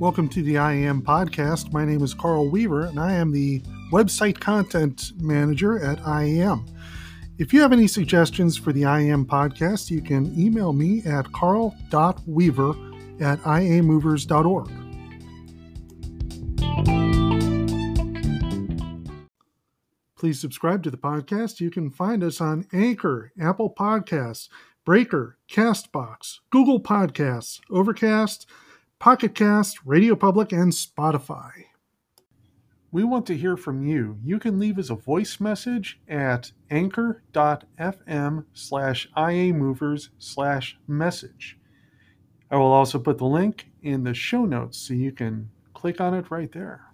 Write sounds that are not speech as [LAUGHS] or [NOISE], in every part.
Welcome to the IAM podcast. My name is Carl Weaver, and I am the website content manager at IAM. If you have any suggestions for the IAM podcast, you can email me at carl.weaver at iamovers.org. Please subscribe to the podcast. You can find us on Anchor, Apple Podcasts, Breaker, Castbox, Google Podcasts, Overcast, Pocket Cast, Radio Public, and Spotify. We want to hear from you. You can leave us a voice message at anchor.fm slash iamovers slash message. I will also put the link in the show notes so you can click on it right there.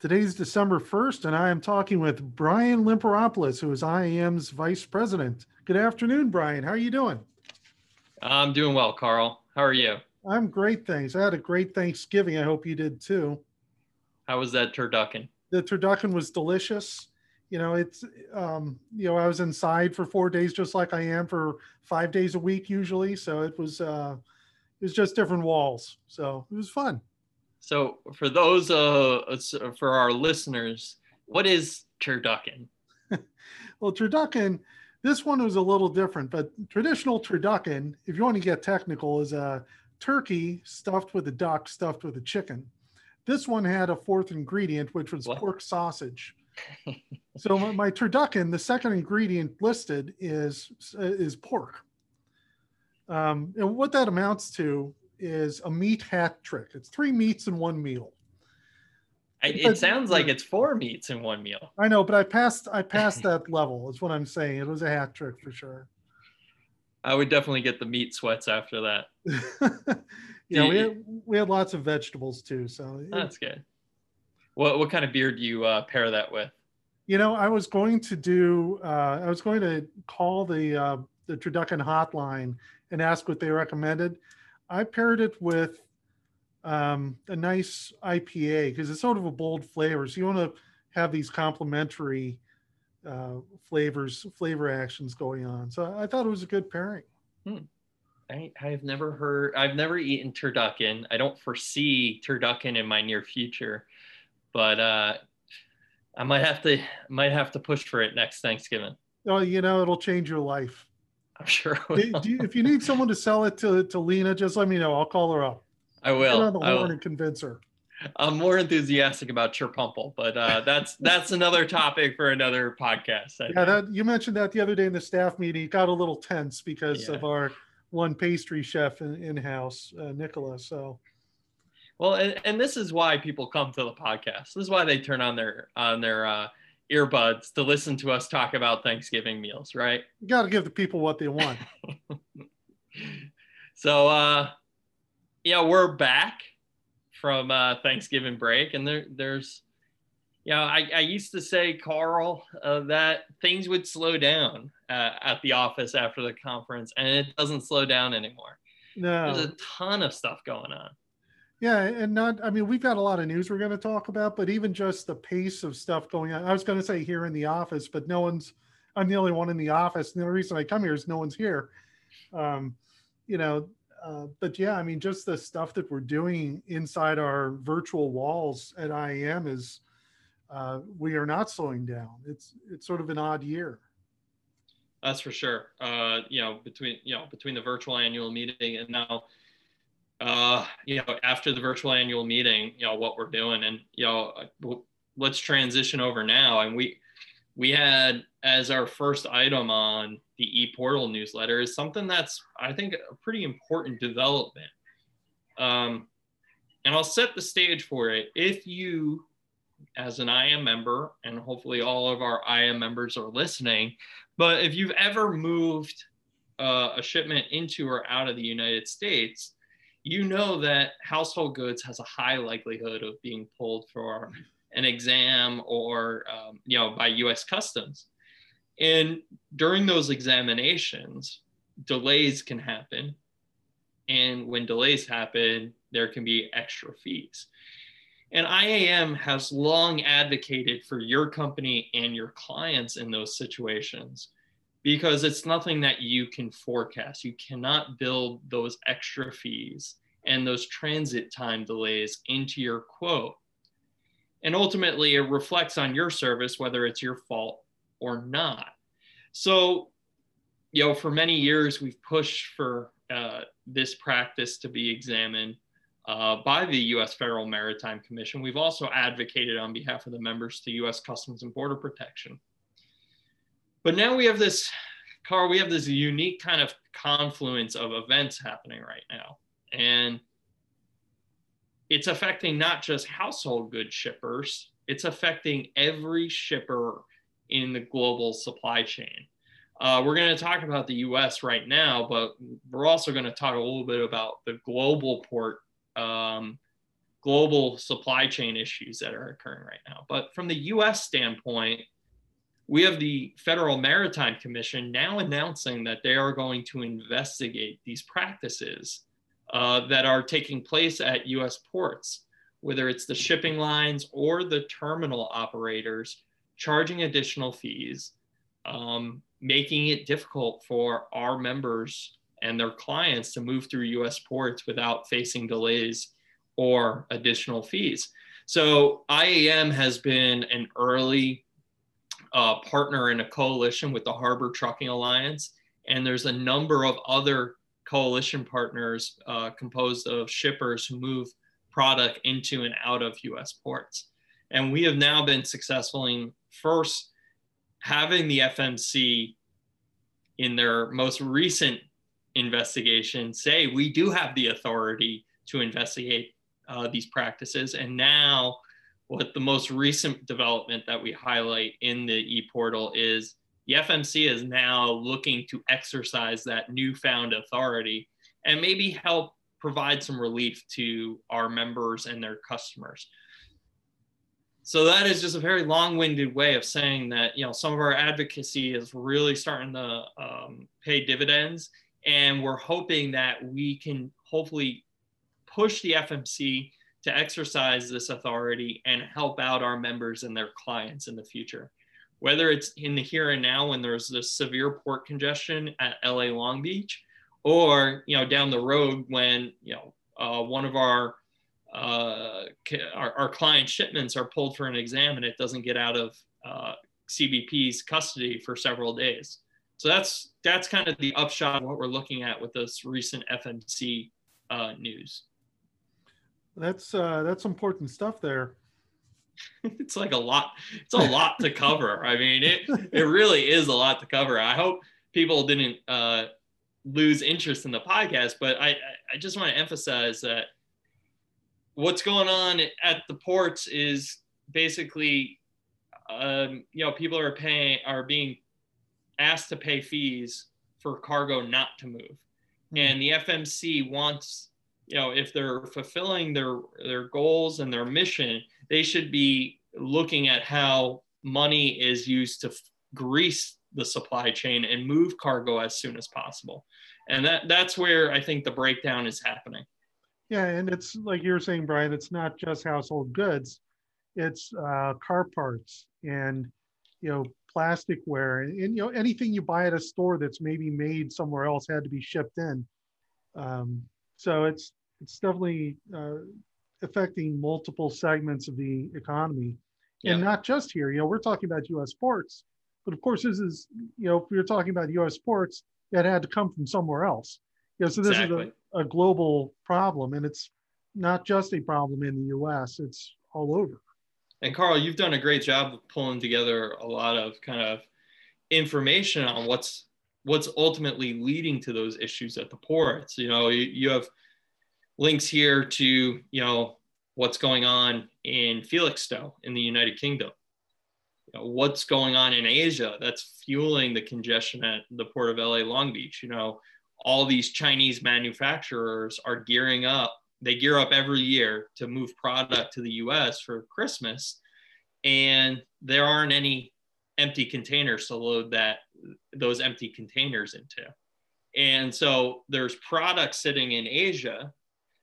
Today's December 1st, and I am talking with Brian Limperopoulos, who is IAM's Vice President. Good afternoon, Brian. How are you doing? I'm doing well, Carl. How are you? I'm great, thanks. I had a great Thanksgiving. I hope you did too. How was that turducken? The turducken was delicious. You know, it's um, you know, I was inside for four days just like I am for five days a week usually. So it was uh it was just different walls. So it was fun. So for those uh for our listeners, what is turducken? [LAUGHS] well, turducken this one was a little different, but traditional turducken, if you want to get technical, is a turkey stuffed with a duck, stuffed with a chicken. This one had a fourth ingredient, which was what? pork sausage. [LAUGHS] so my, my, turducken, the second ingredient listed is is pork. Um, and what that amounts to is a meat hat trick. It's three meats in one meal. It but, sounds like it's four meats in one meal. I know, but I passed I passed that [LAUGHS] level. Is what I'm saying. It was a hat trick for sure. I would definitely get the meat sweats after that. [LAUGHS] yeah, we had, we had lots of vegetables too, so that's good. What what kind of beer do you uh, pair that with? You know, I was going to do. Uh, I was going to call the uh, the Turducken hotline and ask what they recommended. I paired it with um, a nice IPA because it's sort of a bold flavor. So you want to have these complementary uh, flavors, flavor actions going on. So I thought it was a good pairing. Hmm. I, I've never heard, I've never eaten turducken. I don't foresee turducken in my near future, but uh, I might have to, might have to push for it next Thanksgiving. Oh, you know, it'll change your life. I'm sure. you, if you need someone to sell it to, to Lena, just let me know. I'll call her up. I will. Get on the horn will. and convince her. I'm more enthusiastic about Chirpumple, but uh, that's that's another topic for another podcast. I yeah, that, you mentioned that the other day in the staff meeting. It got a little tense because yeah. of our one pastry chef in, in house, uh, Nicola. So, well, and, and this is why people come to the podcast. This is why they turn on their on their uh, earbuds to listen to us talk about Thanksgiving meals, right? You got to give the people what they want. [LAUGHS] so, uh, yeah, we're back from uh, Thanksgiving break, and there, there's, you know, I, I used to say, Carl, uh, that things would slow down uh, at the office after the conference, and it doesn't slow down anymore. No, there's a ton of stuff going on. Yeah, and not, I mean, we've got a lot of news we're going to talk about, but even just the pace of stuff going on. I was going to say here in the office, but no one's, I'm the only one in the office. And the reason I come here is no one's here. Um, you know, uh, but yeah, I mean, just the stuff that we're doing inside our virtual walls at IAM is, uh, we are not slowing down. It's, it's sort of an odd year. That's for sure. Uh, you know, between, you know, between the virtual annual meeting and now, uh, you know, after the virtual annual meeting, you know, what we're doing and, you know, let's transition over now. And we, we had as our first item on the ePortal newsletter is something that's, I think, a pretty important development. Um, and I'll set the stage for it. If you, as an IAM member, and hopefully all of our IAM members are listening, but if you've ever moved uh, a shipment into or out of the United States, you know that household goods has a high likelihood of being pulled for an exam or um, you know by U.S. Customs. And during those examinations, delays can happen, and when delays happen, there can be extra fees. And IAM has long advocated for your company and your clients in those situations because it's nothing that you can forecast. You cannot build those extra fees and those transit time delays into your quote. And ultimately, it reflects on your service, whether it's your fault or not. So, you know, for many years, we've pushed for uh, this practice to be examined uh, by the U.S. Federal Maritime Commission. We've also advocated on behalf of the members to U.S. Customs and Border Protection. But now we have this, Carl, we have this unique kind of confluence of events happening right now. And it's affecting not just household goods shippers, it's affecting every shipper in the global supply chain. Uh, we're going to talk about the US right now, but we're also going to talk a little bit about the global port um, global supply chain issues that are occurring right now. But from the US standpoint, we have the Federal Maritime Commission now announcing that they are going to investigate these practices uh, that are taking place at US ports, whether it's the shipping lines or the terminal operators charging additional fees, um, making it difficult for our members and their clients to move through US ports without facing delays or additional fees. So IAM has been an early uh, partner in a coalition with the Harbor Trucking Alliance, and there's a number of other coalition partners uh, composed of shippers who move product into and out of US ports. And we have now been successful in first having the FMC in their most recent investigation say we do have the authority to investigate uh, these practices. And now, what the most recent development that we highlight in the e-portal is the FMC is now looking to exercise that newfound authority and maybe help provide some relief to our members and their customers. So that is just a very long-winded way of saying that you know some of our advocacy is really starting to um, pay dividends, and we're hoping that we can hopefully push the FMC to exercise this authority and help out our members and their clients in the future. Whether it's in the here and now when there's this severe port congestion at LA Long Beach, or you know down the road when you know uh, one of our, uh, our, our client shipments are pulled for an exam and it doesn't get out of uh, CBP's custody for several days. So that's that's kind of the upshot of what we're looking at with this recent FMC uh, news. That's uh, that's important stuff there. [LAUGHS] it's like a lot. It's a [LAUGHS] lot to cover. I mean, it it really is a lot to cover. I hope people didn't uh, lose interest in the podcast, but I I just want to emphasize that what's going on at the ports is basically, um, you know, people are paying are being asked to pay fees for cargo not to move, mm-hmm. and the FMC wants you know if they're fulfilling their their goals and their mission they should be looking at how money is used to f- grease the supply chain and move cargo as soon as possible. And that that's where i think the breakdown is happening. Yeah and it's like you were saying brian it's not just household goods it's uh, car parts and you know plasticware and, and you know anything you buy at a store that's maybe made somewhere else had to be shipped in. Um, so it's it's definitely uh, affecting multiple segments of the economy, yeah. and not just here. You know, we're talking about U.S. ports, but of course, this is you know, if you're talking about U.S. ports, that had to come from somewhere else. You know, so this exactly. is a, a global problem, and it's not just a problem in the U.S. It's all over. And Carl, you've done a great job of pulling together a lot of kind of information on what's what's ultimately leading to those issues at the ports. You know, you, you have links here to you know what's going on in Felixstowe in the United Kingdom. You know, what's going on in Asia that's fueling the congestion at the port of LA Long Beach. You know, all these Chinese manufacturers are gearing up. They gear up every year to move product to the US for Christmas. And there aren't any empty containers to load that those empty containers into. And so there's product sitting in Asia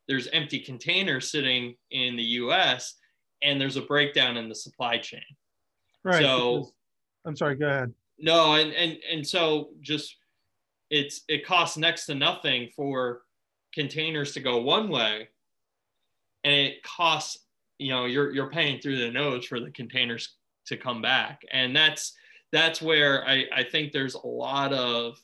there's empty containers sitting in the US and there's a breakdown in the supply chain. Right. So I'm sorry, go ahead. No, and and and so just it's it costs next to nothing for containers to go one way and it costs you know you're you're paying through the nose for the containers to come back and that's that's where i i think there's a lot of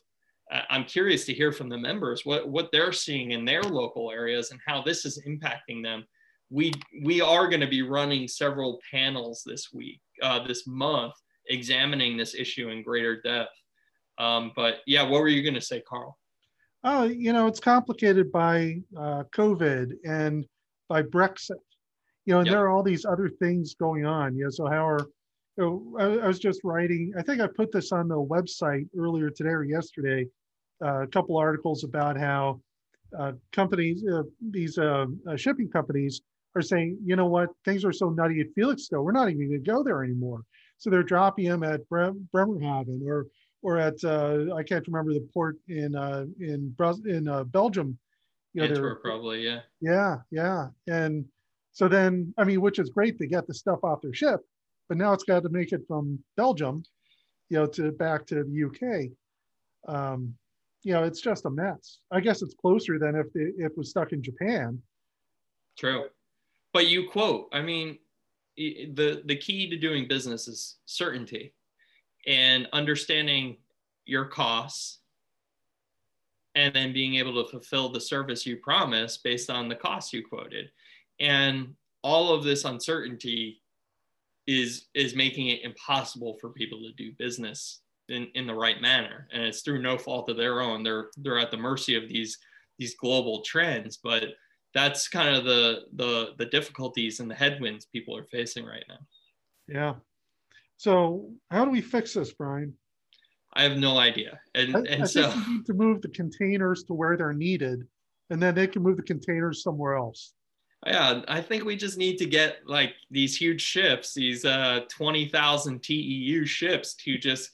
i'm curious to hear from the members what what they're seeing in their local areas and how this is impacting them. We we are going to be running several panels this week uh, this month examining this issue in greater depth. Um, but yeah what were you going to say carl? Oh you know it's complicated by uh, covid and by brexit. You know and yep. there are all these other things going on. You know so how are you know, I, I, was just writing i think i put this on the website earlier today or yesterday a couple articles about how uh, companies uh, these uh, uh, shipping companies are saying, you know what, things are so nutty at Felixstowe, we're not even going to go there anymore. So they're dropping them at Bremerhaven or or at uh, I can't remember the port in uh, in in uh, Belgium. You know, Antwerp, probably, yeah. Yeah, yeah, and so then I mean, which is great to get the stuff off their ship, but now it's got to make it from Belgium, you know, to back to the UK. Um, you know, it's just a mess. I guess it's closer than if it, if it was stuck in Japan. True but you quote i mean the the key to doing business is certainty and understanding your costs and then being able to fulfill the service you promise based on the costs you quoted and all of this uncertainty is is making it impossible for people to do business in, in the right manner and it's through no fault of their own they're they're at the mercy of these these global trends but that's kind of the the the difficulties and the headwinds people are facing right now. Yeah. So how do we fix this, Brian? I have no idea. And I, and I so we need to move the containers to where they're needed, and then they can move the containers somewhere else. Yeah, I think we just need to get like these huge ships, these uh, 20,000 TEU ships to just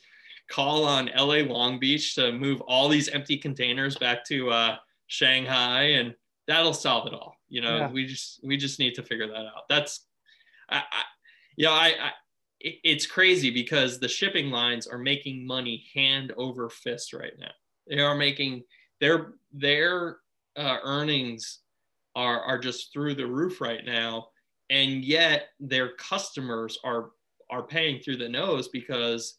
call on LA Long Beach to move all these empty containers back to uh, Shanghai and that'll solve it all. You know, yeah. we just we just need to figure that out. That's, I, I you know, I, I it's crazy because the shipping lines are making money hand over fist right now. They are making their their uh, earnings are are just through the roof right now, and yet their customers are are paying through the nose because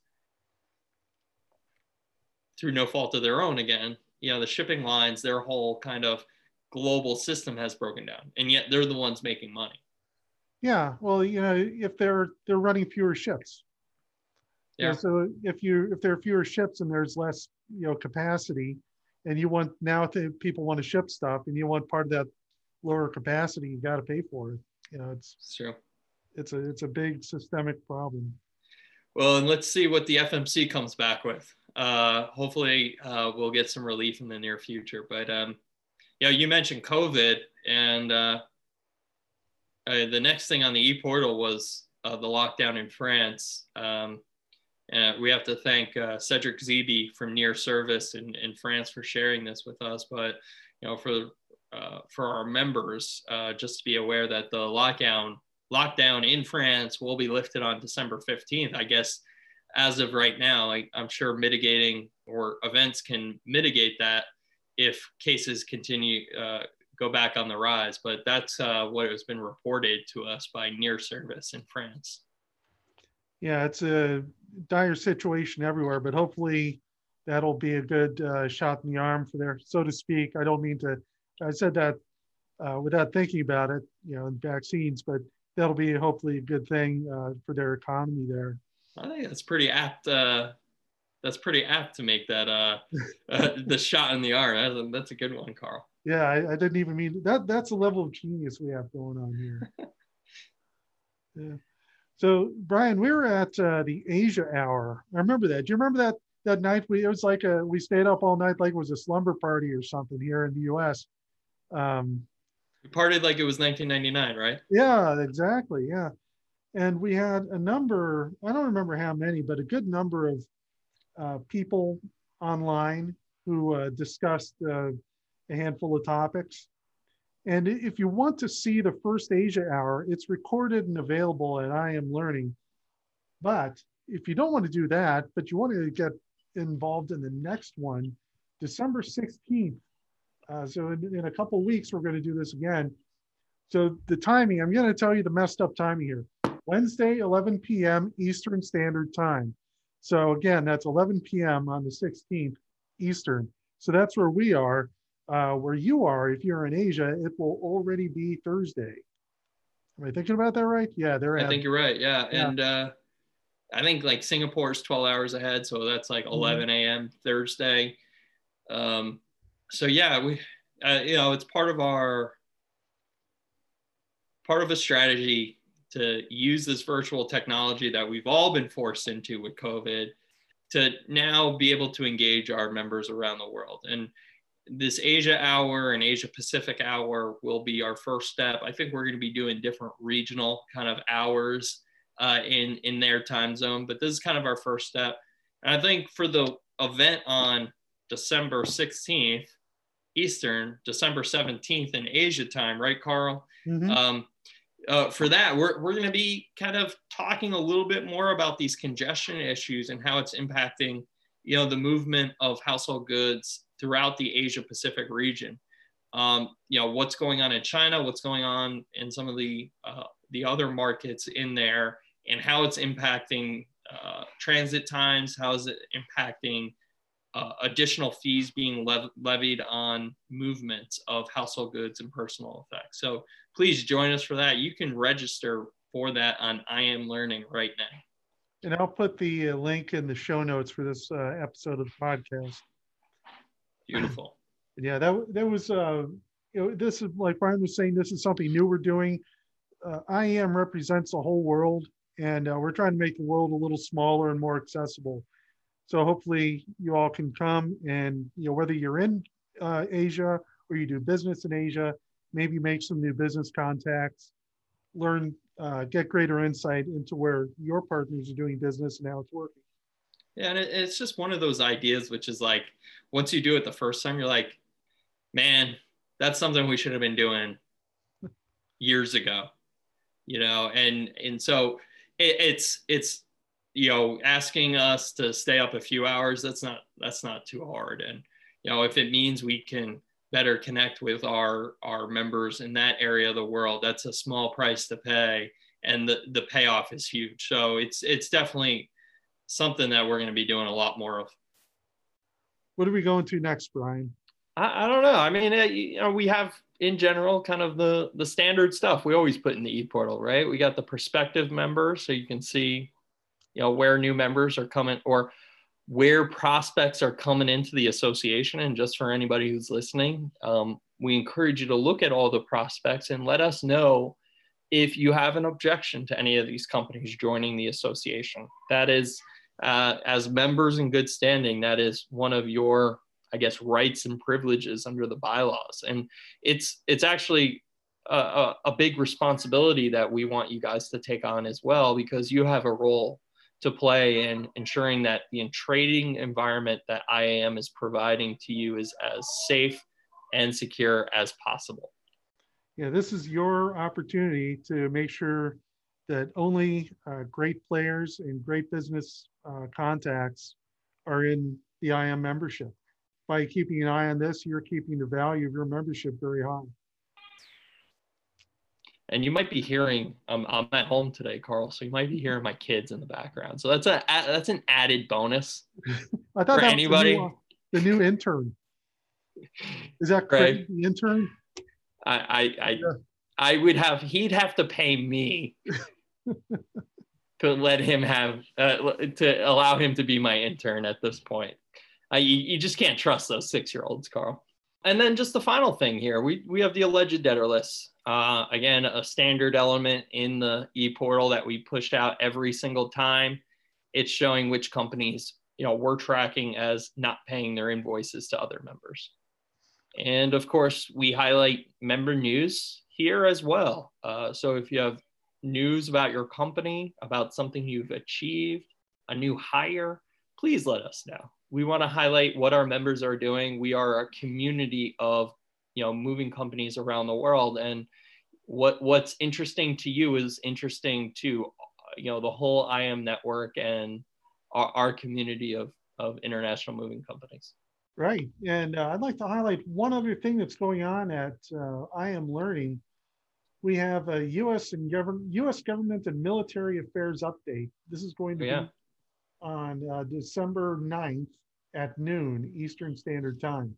through no fault of their own again you know the shipping lines their whole kind of global system has broken down and yet they're the ones making money. Yeah well you know if they're they're running fewer ships. Yeah. So if you if there are fewer ships and there's less you know capacity and you want now if people want to ship stuff and you want part of that lower capacity you got to pay for it. You know it's, it's true. it's a it's a big systemic problem. Well and let's see what the fmc comes back with uh, hopefully uh, we'll get some relief in the near future but um, you you mentioned COVID, and uh, uh, the next thing on the e-portal was uh, the lockdown in France. Um, and we have to thank uh, Cedric Zeeby from Near Service in, in France for sharing this with us. But you know, for for our members, just to be aware that the lockdown lockdown in France will be lifted on December 15th. I guess as of right now, I, I'm sure mitigating or events can mitigate that if cases continue uh, go back on the rise. But that's uh, what has been reported to us by Near Service in France. Yeah, it's a dire situation everywhere, but hopefully that'll be a good uh, shot in the arm for their, so to speak. I don't mean to. I said that uh, without thinking about it, you know, vaccines, but that'll be hopefully a good thing uh, for their economy there. I think that's pretty apt uh, that's pretty apt to make that uh, [LAUGHS] uh the shot in the arm. That's a good one, Carl. Yeah, I, I, didn't even mean that. That's a level of genius we have going on here. [LAUGHS] yeah. So Brian, we were at uh, the Asia Hour. I remember that. Do you remember that that night? We it was like a we stayed up all night like it was a slumber party or something here in the U.S. Um, we partied like it was 1999, right? Yeah, exactly. Yeah, and we had a number. I don't remember how many, but a good number of uh, people online who uh, discussed uh, a handful of topics. And if you want to see the first Asia Hour, it's recorded and available at I Am Learning. But if you don't want to do that, but you want to get involved in the next one, December 16th, Uh, so in, in a couple weeks, we're going to do this again. So the timing, I'm going to tell you the messed up timing here. Wednesday, 11 p.m. Eastern Standard Time. So again, that's 11 p.m. on the 16th Eastern. So that's where we are. Uh, where you are, if you're in Asia, it will already be Thursday. Am I thinking about that right? Yeah, they're. I think you're right. Yeah, yeah. and uh, I think like Singapore is 12 hours ahead, so that's like mm-hmm. 11 a.m. Thursday. Um, so yeah, we, uh, you know, it's part of our part of a strategy to use this virtual technology that we've all been forced into with COVID to now be able to engage our members around the world. And this Asia hour and Asia Pacific hour will be our first step. I think we're going to be doing different regional kind of hours uh, in in their time zone, but this is kind of our first step. And I think for the event on December 16th Eastern, December 17th in Asia time, right, Carl? Mm-hmm. Um, uh, for that, we're, we're going to be kind of talking a little bit more about these congestion issues and how it's impacting, you know, the movement of household goods throughout the Asia Pacific region. Um, you know, what's going on in China, what's going on in some of the uh, the other markets in there, and how it's impacting uh, transit times, how is it impacting uh, additional fees being lev- levied on movements of household goods and personal effects. So please join us for that. You can register for that on I Am Learning right now. And I'll put the uh, link in the show notes for this uh, episode of the podcast. Beautiful. [CLEARS THROAT] yeah, that that was uh, you know this is like Brian was saying. This is something new we're doing. Uh, am represents the whole world, and uh, we're trying to make the world a little smaller and more accessible. So hopefully you all can come and you know whether you're in uh, Asia or you do business in Asia, maybe make some new business contacts, learn, uh, get greater insight into where your partners are doing business and how it's working. Yeah, and it's just one of those ideas which is like once you do it the first time, you're like, man, that's something we should have been doing years ago, you know, and and so it, it's it's you know asking us to stay up a few hours that's not that's not too hard and you know if it means we can better connect with our our members in that area of the world. That's a small price to pay and the the payoff is huge. So it's it's definitely something that we're going to be doing a lot more of. What are we going to next brian? I, I don't know. I mean uh, it, you know we have in general kind of the the standard stuff we always put in the e-portal right? We got the prospective members so you can see you know where new members are coming or where prospects are coming into the association and just for anybody who's listening um, we encourage you to look at all the prospects and let us know if you have an objection to any of these companies joining the association. That is uh, as members in good standing that is one of your i guess rights and privileges under the bylaws. And it's it's actually a, a, big responsibility that we want you guys to take on as well because you have a role to play in ensuring that the trading environment that IAM is providing to you is as safe and secure as possible. Yeah, this is your opportunity to make sure that only uh, great players and great business uh, contacts are in the IAM membership. By keeping an eye on this, you're keeping the value of your membership very high and you might be hearing um, I'm at home today, Carl, so you might be hearing my kids in the background. So that's a that's an added bonus [LAUGHS] I thought for anybody. The new, uh, the new, intern is that Craig, the intern? I I I, yeah. I would have he'd have to pay me [LAUGHS] to let him have uh, to allow him to be my intern at this point. I, you, you just can't trust those six year olds, Carl. And then just the final thing here, we we have the alleged debtor list uh, again, a standard element in the e-portal that we push out every single time. It's showing which companies you know we're tracking as not paying their invoices to other members. And of course, we highlight member news here as well. Uh, so if you have news about your company, about something you've achieved, a new hire, please let us know. We want to highlight what our members are doing. We are a community of you know moving companies around the world and what what's interesting to you is interesting to you know the whole IAM network and our, our community of of international moving companies Right. And uh, I'd like to highlight one other thing that's going on at uh, I Am Learning. We have a U.S. and government, U.S. government and military affairs update. This is going to oh, yeah. be on uh, December 9th at noon Eastern Standard Time.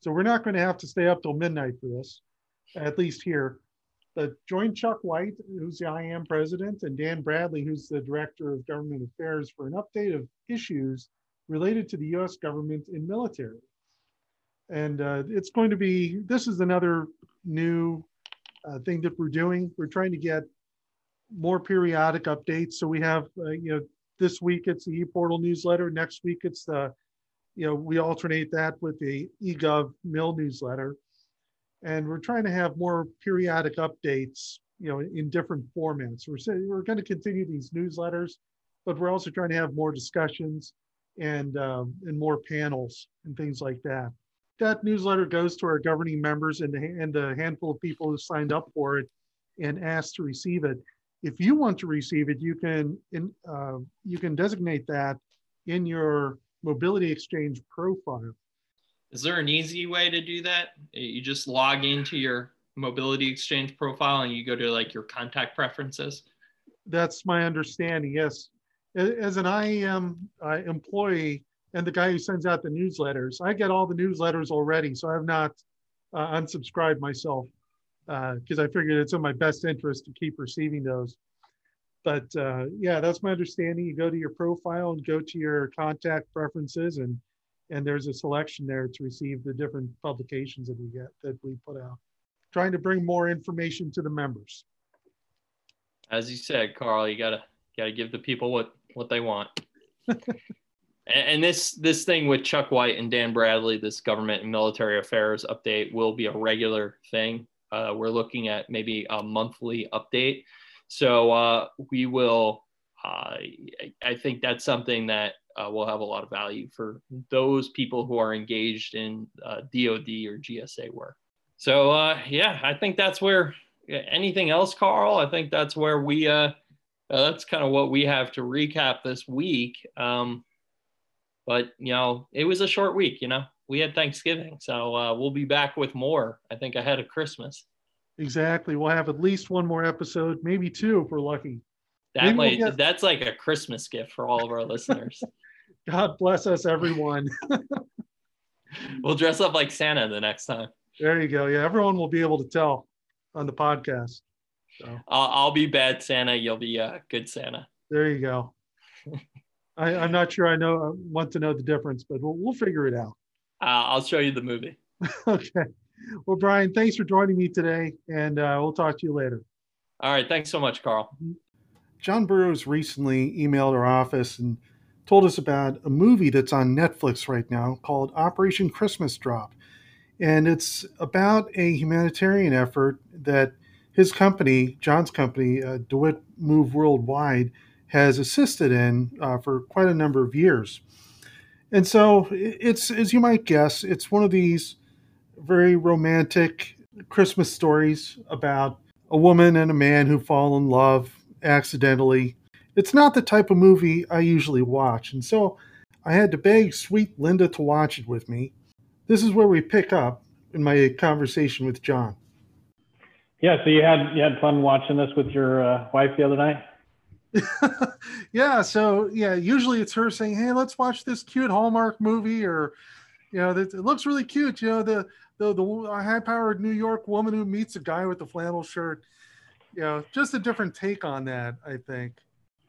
So we're not going to have to stay up till midnight for this, at least here. But join Chuck White, who's the IAM president, and Dan Bradley, who's the director of government affairs, for an update of issues related to the US government and military. And uh, it's going to be, this is another new uh, thing that we're doing. We're trying to get more periodic updates. So we have, uh, you know, this week it's the ePortal newsletter. Next week it's the, you know, we alternate that with the eGov Mill newsletter. And we're trying to have more periodic updates, you know, in different formats. We're we're going to continue these newsletters, but we're also trying to have more discussions and um, and more panels and things like that. That newsletter goes to our governing members and, and a handful of people who signed up for it and asked to receive it. If you want to receive it, you can in, uh, you can designate that in your mobility exchange profile. Is there an easy way to do that? You just log into your mobility exchange profile and you go to like your contact preferences. That's my understanding. Yes, as an IAM uh, employee and the guy who sends out the newsletters, I get all the newsletters already, so I have not uh, unsubscribed myself because uh, I figured it's in my best interest to keep receiving those. But uh, yeah, that's my understanding. You go to your profile and go to your contact preferences, and and there's a selection there to receive the different publications that we get that we put out. Trying to bring more information to the members. As you said, Carl, you gotta gotta give the people what what they want. [LAUGHS] and this this thing with Chuck White and Dan Bradley, this government and military affairs update will be a regular thing. Uh, we're looking at maybe a monthly update. So uh, we will. Uh, I think that's something that uh, will have a lot of value for those people who are engaged in DoD uh, or GSA work. So uh, yeah, I think that's where. Anything else, Carl? I think that's where we uh, that's kind of what we have to recap this week. Um, but you know, it was a short week. You know, we had Thanksgiving, so we'll be back with more. I think ahead of Christmas. Exactly. We'll have at least one more episode, maybe two if we're lucky. That might, we'll get... that's like a Christmas gift for all of our listeners. [LAUGHS] God bless us, everyone. [LAUGHS] we'll dress up like Santa the next time. There you go. Yeah, everyone will be able to tell on the podcast. So I'll, I'll be bad Santa. You'll be a good Santa. There you go. [LAUGHS] I, am not sure I know I want to know the difference, but we'll, we'll figure it out. Uh, I'll show you the movie. okay. Well, Brian, thanks for joining me today, and uh, we'll talk to you later. All right. Thanks so much, Carl. Mm-hmm. John Burroughs recently emailed our office and told us about a movie that's on Netflix right now called Operation Christmas Drop. And it's about a humanitarian effort that his company, John's company, uh, DeWitt Move Worldwide, has assisted in uh, for quite a number of years. And so it's, as you might guess, it's one of these very romantic Christmas stories about a woman and a man who fall in love accidentally. It's not the type of movie I usually watch. And so I had to beg sweet Linda to watch it with me. This is where we pick up in my conversation with John. Yeah, so you had you had fun watching this with your uh, wife the other night. [LAUGHS] yeah, so yeah, usually it's her saying, "Hey, let's watch this cute Hallmark movie," or you know, it looks really cute. You know, the the the high-powered New York woman who meets a guy with a flannel shirt. You know, just a different take on that, I think.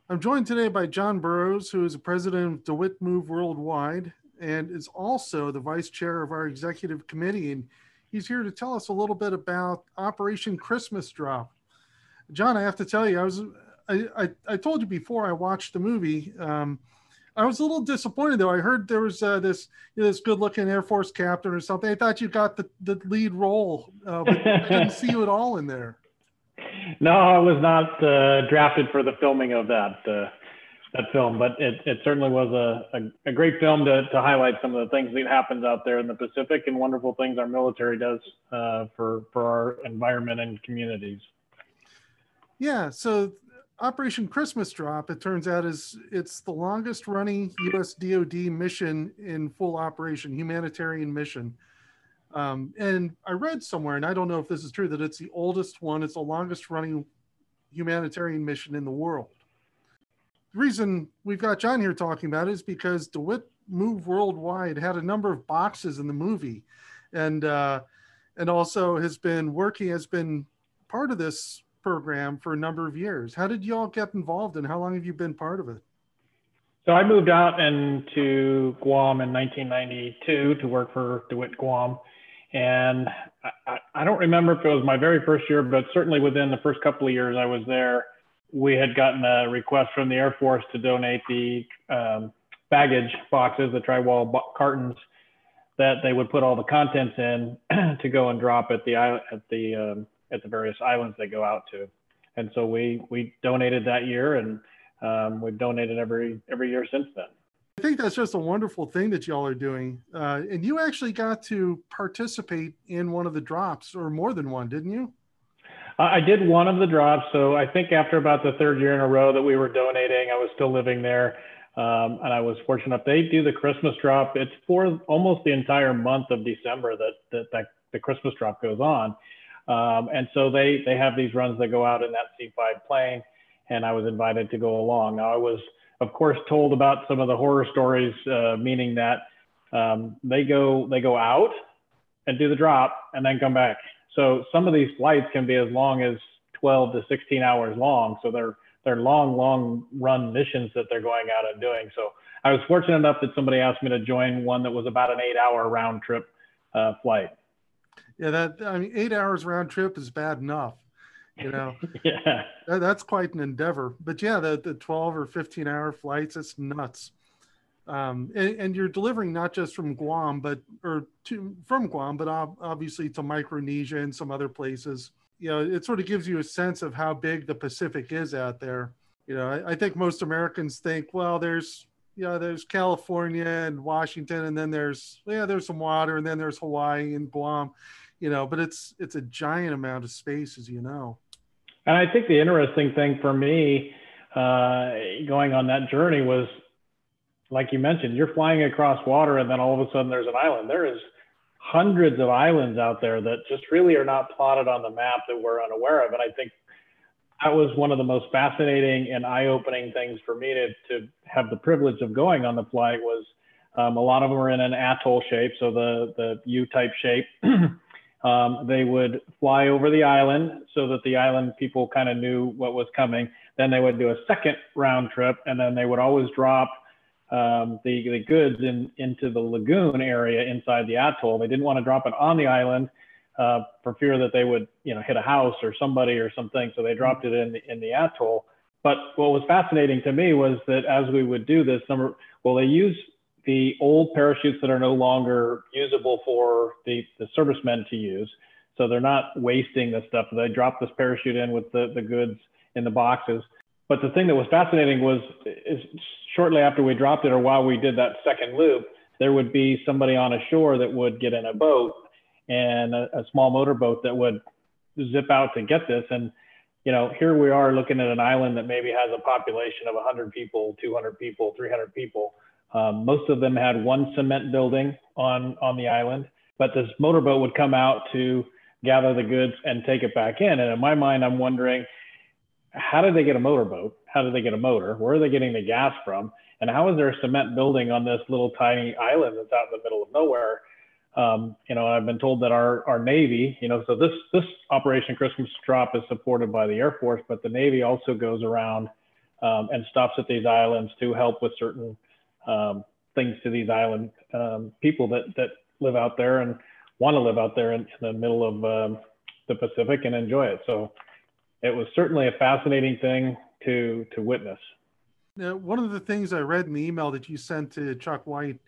I'm joined today by John Burrows, who is the president of DeWitt Move Worldwide and is also the vice chair of our executive committee. And He's here to tell us a little bit about Operation Christmas Drop. John, I have to tell you, I was I, I, I told you before I watched the movie. Um, I was a little disappointed though. I heard there was uh, this you know, this good-looking Air Force captain or something. I thought you got the, the lead role, uh, but I didn't see you at all in there. [LAUGHS] No, I was not uh, drafted for the filming of that. Uh, that film, but it, it certainly was a, a, a, great film to, to highlight some of the things that happens out there in the Pacific and wonderful things our military does uh, for, for our environment and communities. Yeah. So Operation Christmas Drop, it turns out, is it's the longest running U.S. DoD mission in full operation, humanitarian mission. Um, and I read somewhere, and I don't know if this is true, that it's the oldest one. It's the longest running humanitarian mission in the world. The reason we've got John here talking about it is because DeWitt Move Worldwide had a number of boxes in the movie, and uh, and also has been working has been part of this program for a number of years. How did you all get involved, and how long have you been part of it? So I moved out into Guam in 1992 to work for DeWitt Guam, and I, I don't remember if it was my very first year, but certainly within the first couple of years I was there, we had gotten a request from the Air Force to donate the um, baggage boxes, the tri-wall cartons that they would put all the contents in [CLEARS THROAT] to go and drop at the at the um, at the various islands they go out to. And so we we donated that year, and um, we've donated every every year since then. I think that's just a wonderful thing that y'all are doing. Uh, and you actually got to participate in one of the drops, or more than one, didn't you? I did one of the drops. So I think after about the third year in a row that we were donating, I was still living there. Um, and I was fortunate enough. They do the Christmas drop. It's for almost the entire month of December that that, that the Christmas drop goes on. Um, and so they they have these runs that go out in that C5 plane, and I was invited to go along. Now I was, of course, told about some of the horror stories, uh, meaning that um, they go they go out and do the drop and then come back. So some of these flights can be as long as 12 to 16 hours long. So they're they're long, long run missions that they're going out and doing. So I was fortunate enough that somebody asked me to join one that was about an eight hour round trip uh, flight. Yeah, that I mean, eight hours round trip is bad enough. You know, [LAUGHS] yeah, that, that's quite an endeavor. But yeah, the the twelve or fifteen hour flights, it's nuts. Um, and, and, you're delivering not just from Guam, but or to from Guam, but obviously to Micronesia and some other places you know, it sort of gives you a sense of how big the Pacific is out there. You know, I, I think most Americans think, well, there's, you know, there's California and Washington, and then there's, yeah, there's some water, and then there's Hawaii and Guam, you know, but it's it's a giant amount of space, as you know. And I think the interesting thing for me uh, going on that journey was, like you mentioned, you're flying across water, and then all of a sudden there's an island. There is hundreds of islands out there that just really are not plotted on the map that we're unaware of. And I think that was one of the most fascinating and eye-opening things for me to, to have the privilege of going on the flight was um, a lot of them were in an atoll shape, so the, the U-type shape. [CLEARS THROAT] um, they would fly over the island so that the island people kind of knew what was coming. Then they would do a second round trip, and then they would always drop – um, the, the goods in, into the lagoon area inside the atoll. They didn't want to drop it on the island uh, for fear that they would, you know, hit a house or somebody or something. So they dropped it in the, in the atoll. But what was fascinating to me was that as we would do this, number well, they use the old parachutes that are no longer usable for the, the servicemen to use. So they're not wasting the stuff. They drop this parachute in with the, the goods in the boxes. But the thing that was fascinating was is shortly after we dropped it or while we did that second loop, there would be somebody on a shore that would get in a boat and a, a small motorboat that would zip out to get this. And, you know, here we are looking at an island that maybe has a population of 100 people, 200 people, 300 people. Um, most of them had one cement building on, on the island, but this motorboat would come out to gather the goods and take it back in. And in my mind, I'm wondering, how did they get a motorboat? How did they get a motor? Where are they getting the gas from? And how is there a cement building on this little tiny island that's out in the middle of nowhere? Um, you know, I've been told that our, our Navy, you know, so this, this Operation Christmas Drop is supported by the Air Force, but the Navy also goes around um, and stops at these islands to help with certain um, things to these island um, people that, that live out there and want to live out there in, in the middle of um, the Pacific and enjoy it. So it was certainly a fascinating thing to to witness. Now, one of the things I read in the email that you sent to Chuck White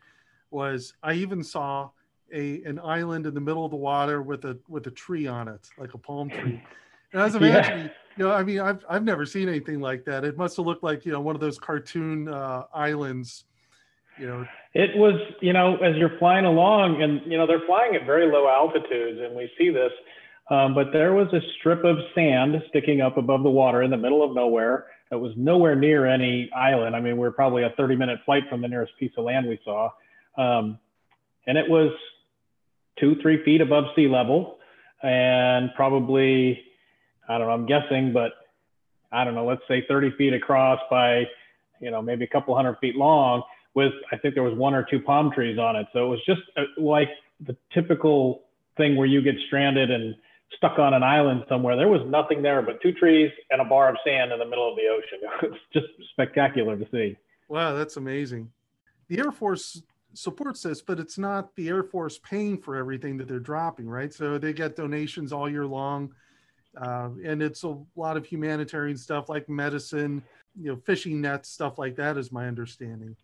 was I even saw a an island in the middle of the water with a with a tree on it, like a palm tree. [LAUGHS] And I was imagining, yeah. you know, I mean, I've I've never seen anything like that. It must have looked like you know one of those cartoon uh, islands. You know, it was you know as you're flying along, and you know they're flying at very low altitudes, and we see this um, but there was a strip of sand sticking up above the water in the middle of nowhere. It was nowhere near any island. I mean, we are probably a 30 minute flight from the nearest piece of land we saw. Um, and it was two, three feet above sea level and probably, I don't know, I'm guessing, but I don't know, let's say 30 feet across by, you know, maybe a couple hundred feet long with, I think there was one or two palm trees on it. So it was just uh, like the typical thing where you get stranded and stuck on an island somewhere. There was nothing there but two trees and a bar of sand in the middle of the ocean. [LAUGHS] It was just spectacular to see. Wow, that's amazing. The Air Force supports this, but it's not the Air Force paying for everything that they're dropping, right? So they get donations all year long. Uh, and it's a lot of humanitarian stuff like medicine, you know, fishing nets, stuff like that, is my understanding.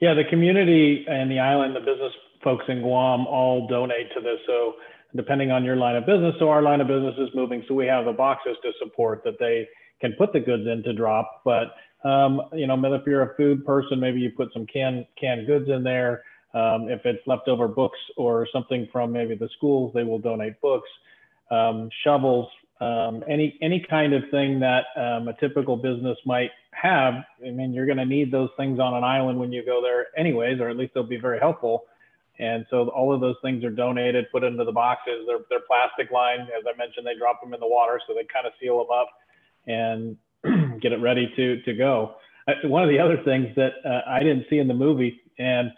Yeah, the community and the island, the business folks in Guam all donate to this. So depending on your line of business, so our line of business is moving, so we have the boxes to support that they can put the goods in to drop. But um, you know, if you're a food person, maybe you put some canned canned goods in there. Um, if it's leftover books or something from maybe the schools, they will donate books, um, shovels, um, any any kind of thing that um, a typical business might have. I mean, you're going to need those things on an island when you go there, anyways, or at least they'll be very helpful. And so all of those things are donated, put into the boxes. They're, they're plastic lined. As I mentioned, they drop them in the water, so they kind of seal them up and [CLEARS THROAT] get it ready to to go. Uh, one of the other things that uh, I didn't see in the movie and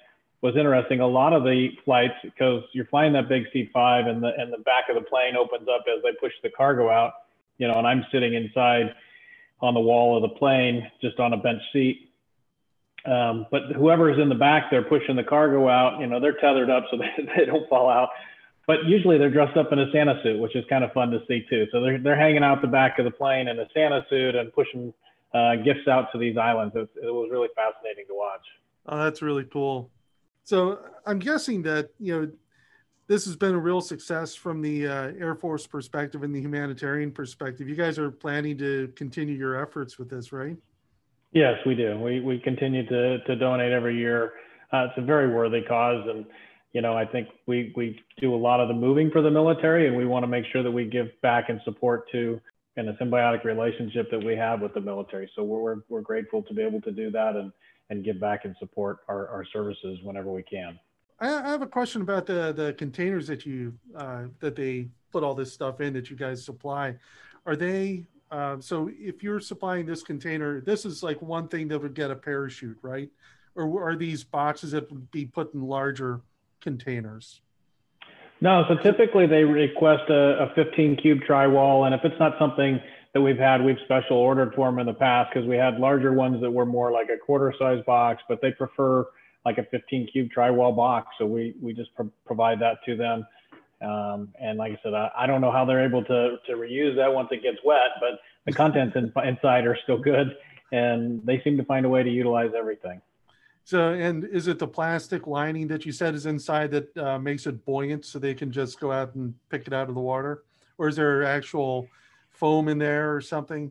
was interesting. A lot of the flights, because you're flying that big C5 and the and the back of the plane opens up as they push the cargo out, you know, and I'm sitting inside on the wall of the plane, just on a bench seat. Um, but whoever is in the back, they're pushing the cargo out. You know, they're tethered up so [LAUGHS] they, they don't fall out. But usually they're dressed up in a Santa suit, which is kind of fun to see too. So they're they're hanging out the back of the plane in a Santa suit and pushing uh, gifts out to these islands. It, it was really fascinating to watch. Oh, that's really cool. So I'm guessing that you know this has been a real success from the uh, Air Force perspective and the humanitarian perspective. You guys are planning to continue your efforts with this, right? Yes, we do. We we continue to to donate every year. Uh, it's a very worthy cause, and you know I think we we do a lot of the moving for the military, and we want to make sure that we give back and support to in a symbiotic relationship that we have with the military. So we're we're, grateful to be able to do that and and give back and support our, our services whenever we can. I have a question about the the containers that you uh, that they put all this stuff in that you guys supply. Are they uh, so? If you're supplying this container, this is like one thing that would get a parachute, right? Or are these boxes that would be put in larger containers? No, so typically they request a, a 15 cube tri-wall, and if it's not something that we've had, we've special ordered for them in the past because we had larger ones that were more like a quarter size box, but they prefer like a 15 cube tri-wall box. So we, we just pro provide that to them. Um, and like I said, I, I, don't know how they're able to, to reuse that once it gets wet, but the contents in, inside are still good and they seem to find a way to utilize everything. So, and is it the plastic lining that you said is inside that uh, makes it buoyant so they can just go out and pick it out of the water? Or is there actual foam in there or something?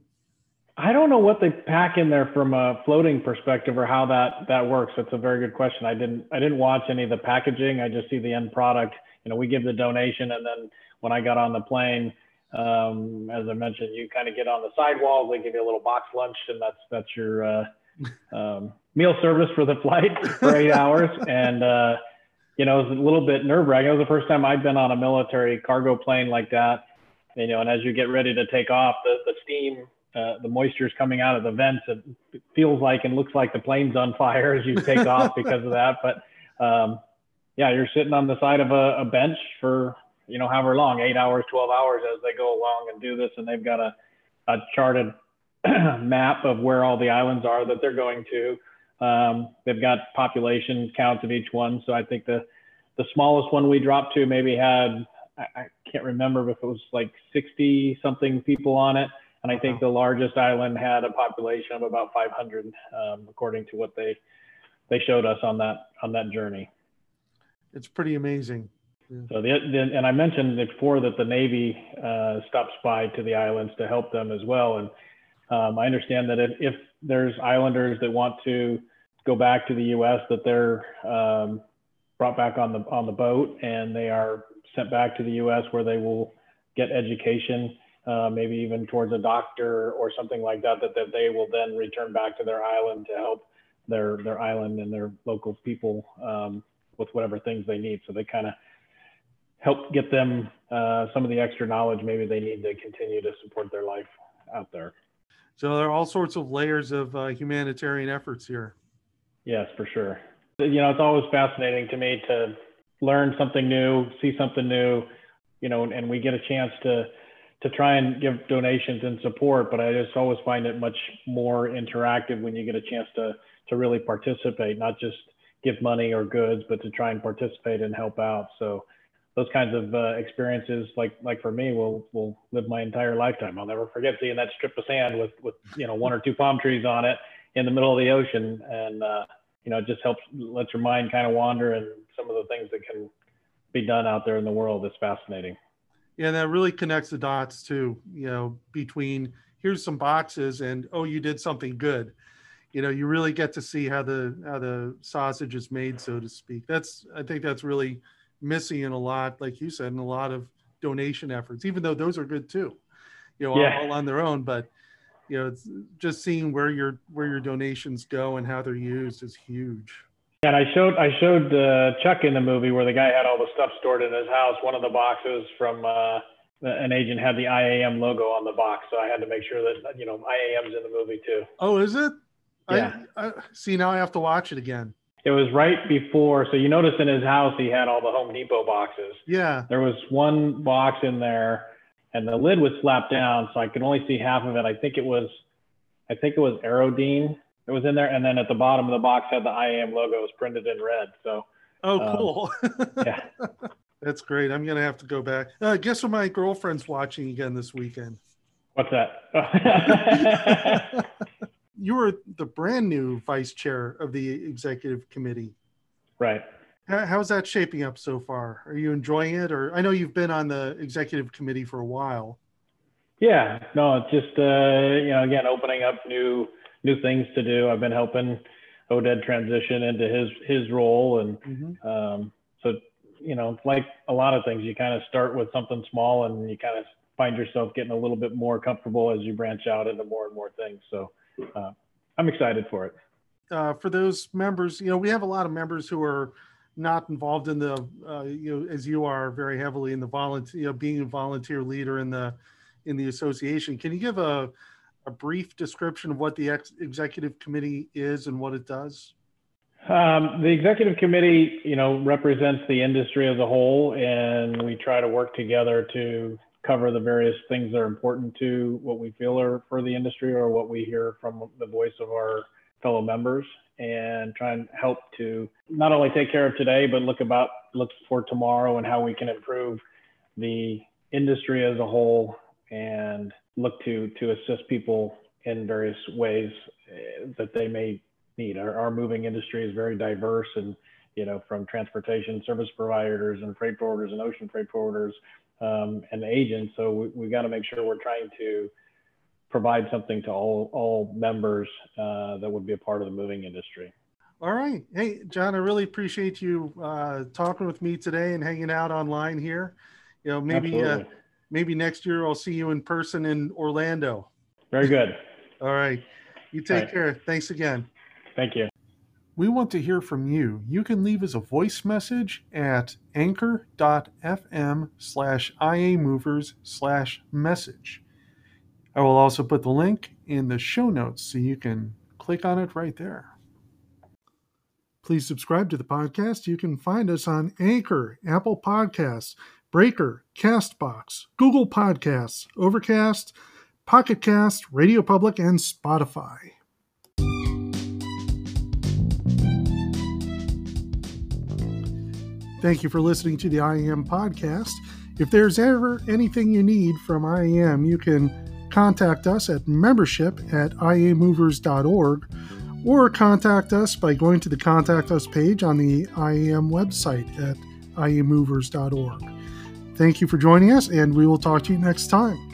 I don't know what they pack in there from a floating perspective or how that that works. That's a very good question. I didn't I didn't watch any of the packaging. I just see the end product. You know, we give the donation, and then when I got on the plane, um, as I mentioned, you kind of get on the sidewall. They give you a little box lunch, and that's that's your uh, [LAUGHS] um, meal service for the flight for eight [LAUGHS] hours. And uh, you know, it was a little bit nerve wracking. It was the first time I'd been on a military cargo plane like that you know, and as you get ready to take off, the, the steam, uh, the moisture is coming out of the vents. It feels like and looks like the plane's on fire as you take [LAUGHS] off because of that. But um, yeah, you're sitting on the side of a, a, bench for, you know, however long, eight hours, 12 hours as they go along and do this. And they've got a, a charted [CLEARS THROAT] map of where all the islands are that they're going to. Um, they've got population counts of each one. So I think the, the smallest one we dropped to maybe had I, I can't remember if it was like 60 something people on it. And I think the largest island had a population of about 500, um, according to what they they showed us on that on that journey. It's pretty amazing. So the, the, and I mentioned before that the Navy uh, stops by to the islands to help them as well. And um, I understand that if, if, there's islanders that want to go back to the U.S., that they're um, brought back on the on the boat and they are sent back to the U.S. where they will get education uh, maybe even towards a doctor or something like that, that, that they will then return back to their island to help their, their island and their local people um, with whatever things they need. So they kind of help get them uh, some of the extra knowledge maybe they need to continue to support their life out there. So there are all sorts of layers of uh, humanitarian efforts here. Yes, for sure. You know, it's always fascinating to me to learn something new, see something new, you know, and we get a chance to to try and give donations and support, but I just always find it much more interactive when you get a chance to to really participate, not just give money or goods, but to try and participate and help out. So those kinds of uh, experiences, like like for me, will will live my entire lifetime. I'll never forget seeing that strip of sand with with you know one or two palm trees on it in the middle of the ocean, and uh, you know it just helps lets your mind kind of wander and some of the things that can be done out there in the world is fascinating. Yeah, and that really connects the dots too. You know, between here's some boxes and oh, you did something good. You know, you really get to see how the how the sausage is made, so to speak. That's I think that's really missing in a lot, like you said, in a lot of donation efforts, even though those are good too, you know, yeah. all, all, on their own. But you know, it's just seeing where your where your donations go and how they're used is huge. And I showed I showed uh, Chuck in the movie where the guy had all the stuff stored in his house. One of the boxes from uh, an agent had the IAM logo on the box, so I had to make sure that you know IAM's in the movie too. Oh, is it? Yeah. I, I, see now I have to watch it again. It was right before. So you notice in his house he had all the Home Depot boxes. Yeah. There was one box in there, and the lid was slapped down, so I could only see half of it. I think it was, I think it was Aerodean. It was in there, and then at the bottom of the box had the IAM logo. It was printed in red. So. Oh, um, cool. Um, [LAUGHS] yeah. [LAUGHS] That's great. I'm gonna have to go back. Uh, guess what? My girlfriend's watching again this weekend. What's that? [LAUGHS] you were the brand new vice chair of the executive committee. Right. How's that shaping up so far? Are you enjoying it? Or I know you've been on the executive committee for a while. Yeah, no, it's just uh, you know again opening up new new things to do. I've been helping Oded transition into his his role, and mm-hmm. um, so you know like a lot of things, you kind of start with something small, and you kind of find yourself getting a little bit more comfortable as you branch out into more and more things. So uh, I'm excited for it. Uh, for those members, you know, we have a lot of members who are not involved in the, uh, you know, as you are very heavily in the volunteer, you know, being a volunteer leader in the in the association. Can you give a a brief description of what the ex- executive committee is and what it does? Um, the executive committee, you know, represents the industry as a whole, and we try to work together to cover the various things that are important to what we feel are for the industry or what we hear from the voice of our fellow members and try and help to not only take care of today but look about look for tomorrow and how we can improve the industry as a whole and look to to assist people in various ways eh, that they may need. Our, our moving industry is very diverse and you know from transportation service providers and freight forwarders and ocean freight forwarders um, and agents. So we, we got to make sure we're trying to provide something to all, all members uh, that would be a part of the moving industry. All right. Hey, John, I really appreciate you uh, talking with me today and hanging out online here. You know, maybe uh, maybe next year I'll see you in person in Orlando. Very good. All right. You take care. Thanks again. Thank you. We want to hear from you. You can leave us a voice message at anchor.fm slash iamovers slash message. I will also put the link in the show notes so you can click on it right there. Please subscribe to the podcast. You can find us on Anchor, Apple Podcasts, Breaker, Castbox, Google Podcasts, Overcast, Pocket Cast, Radio Public, and Spotify. Thank you for listening to the IAM podcast. If there's ever anything you need from IAM, you can contact us at membership at iamovers.org or contact us by going to the Contact Us page on the IAM website at iamovers.org. Thank you for joining us, and we will talk to you next time.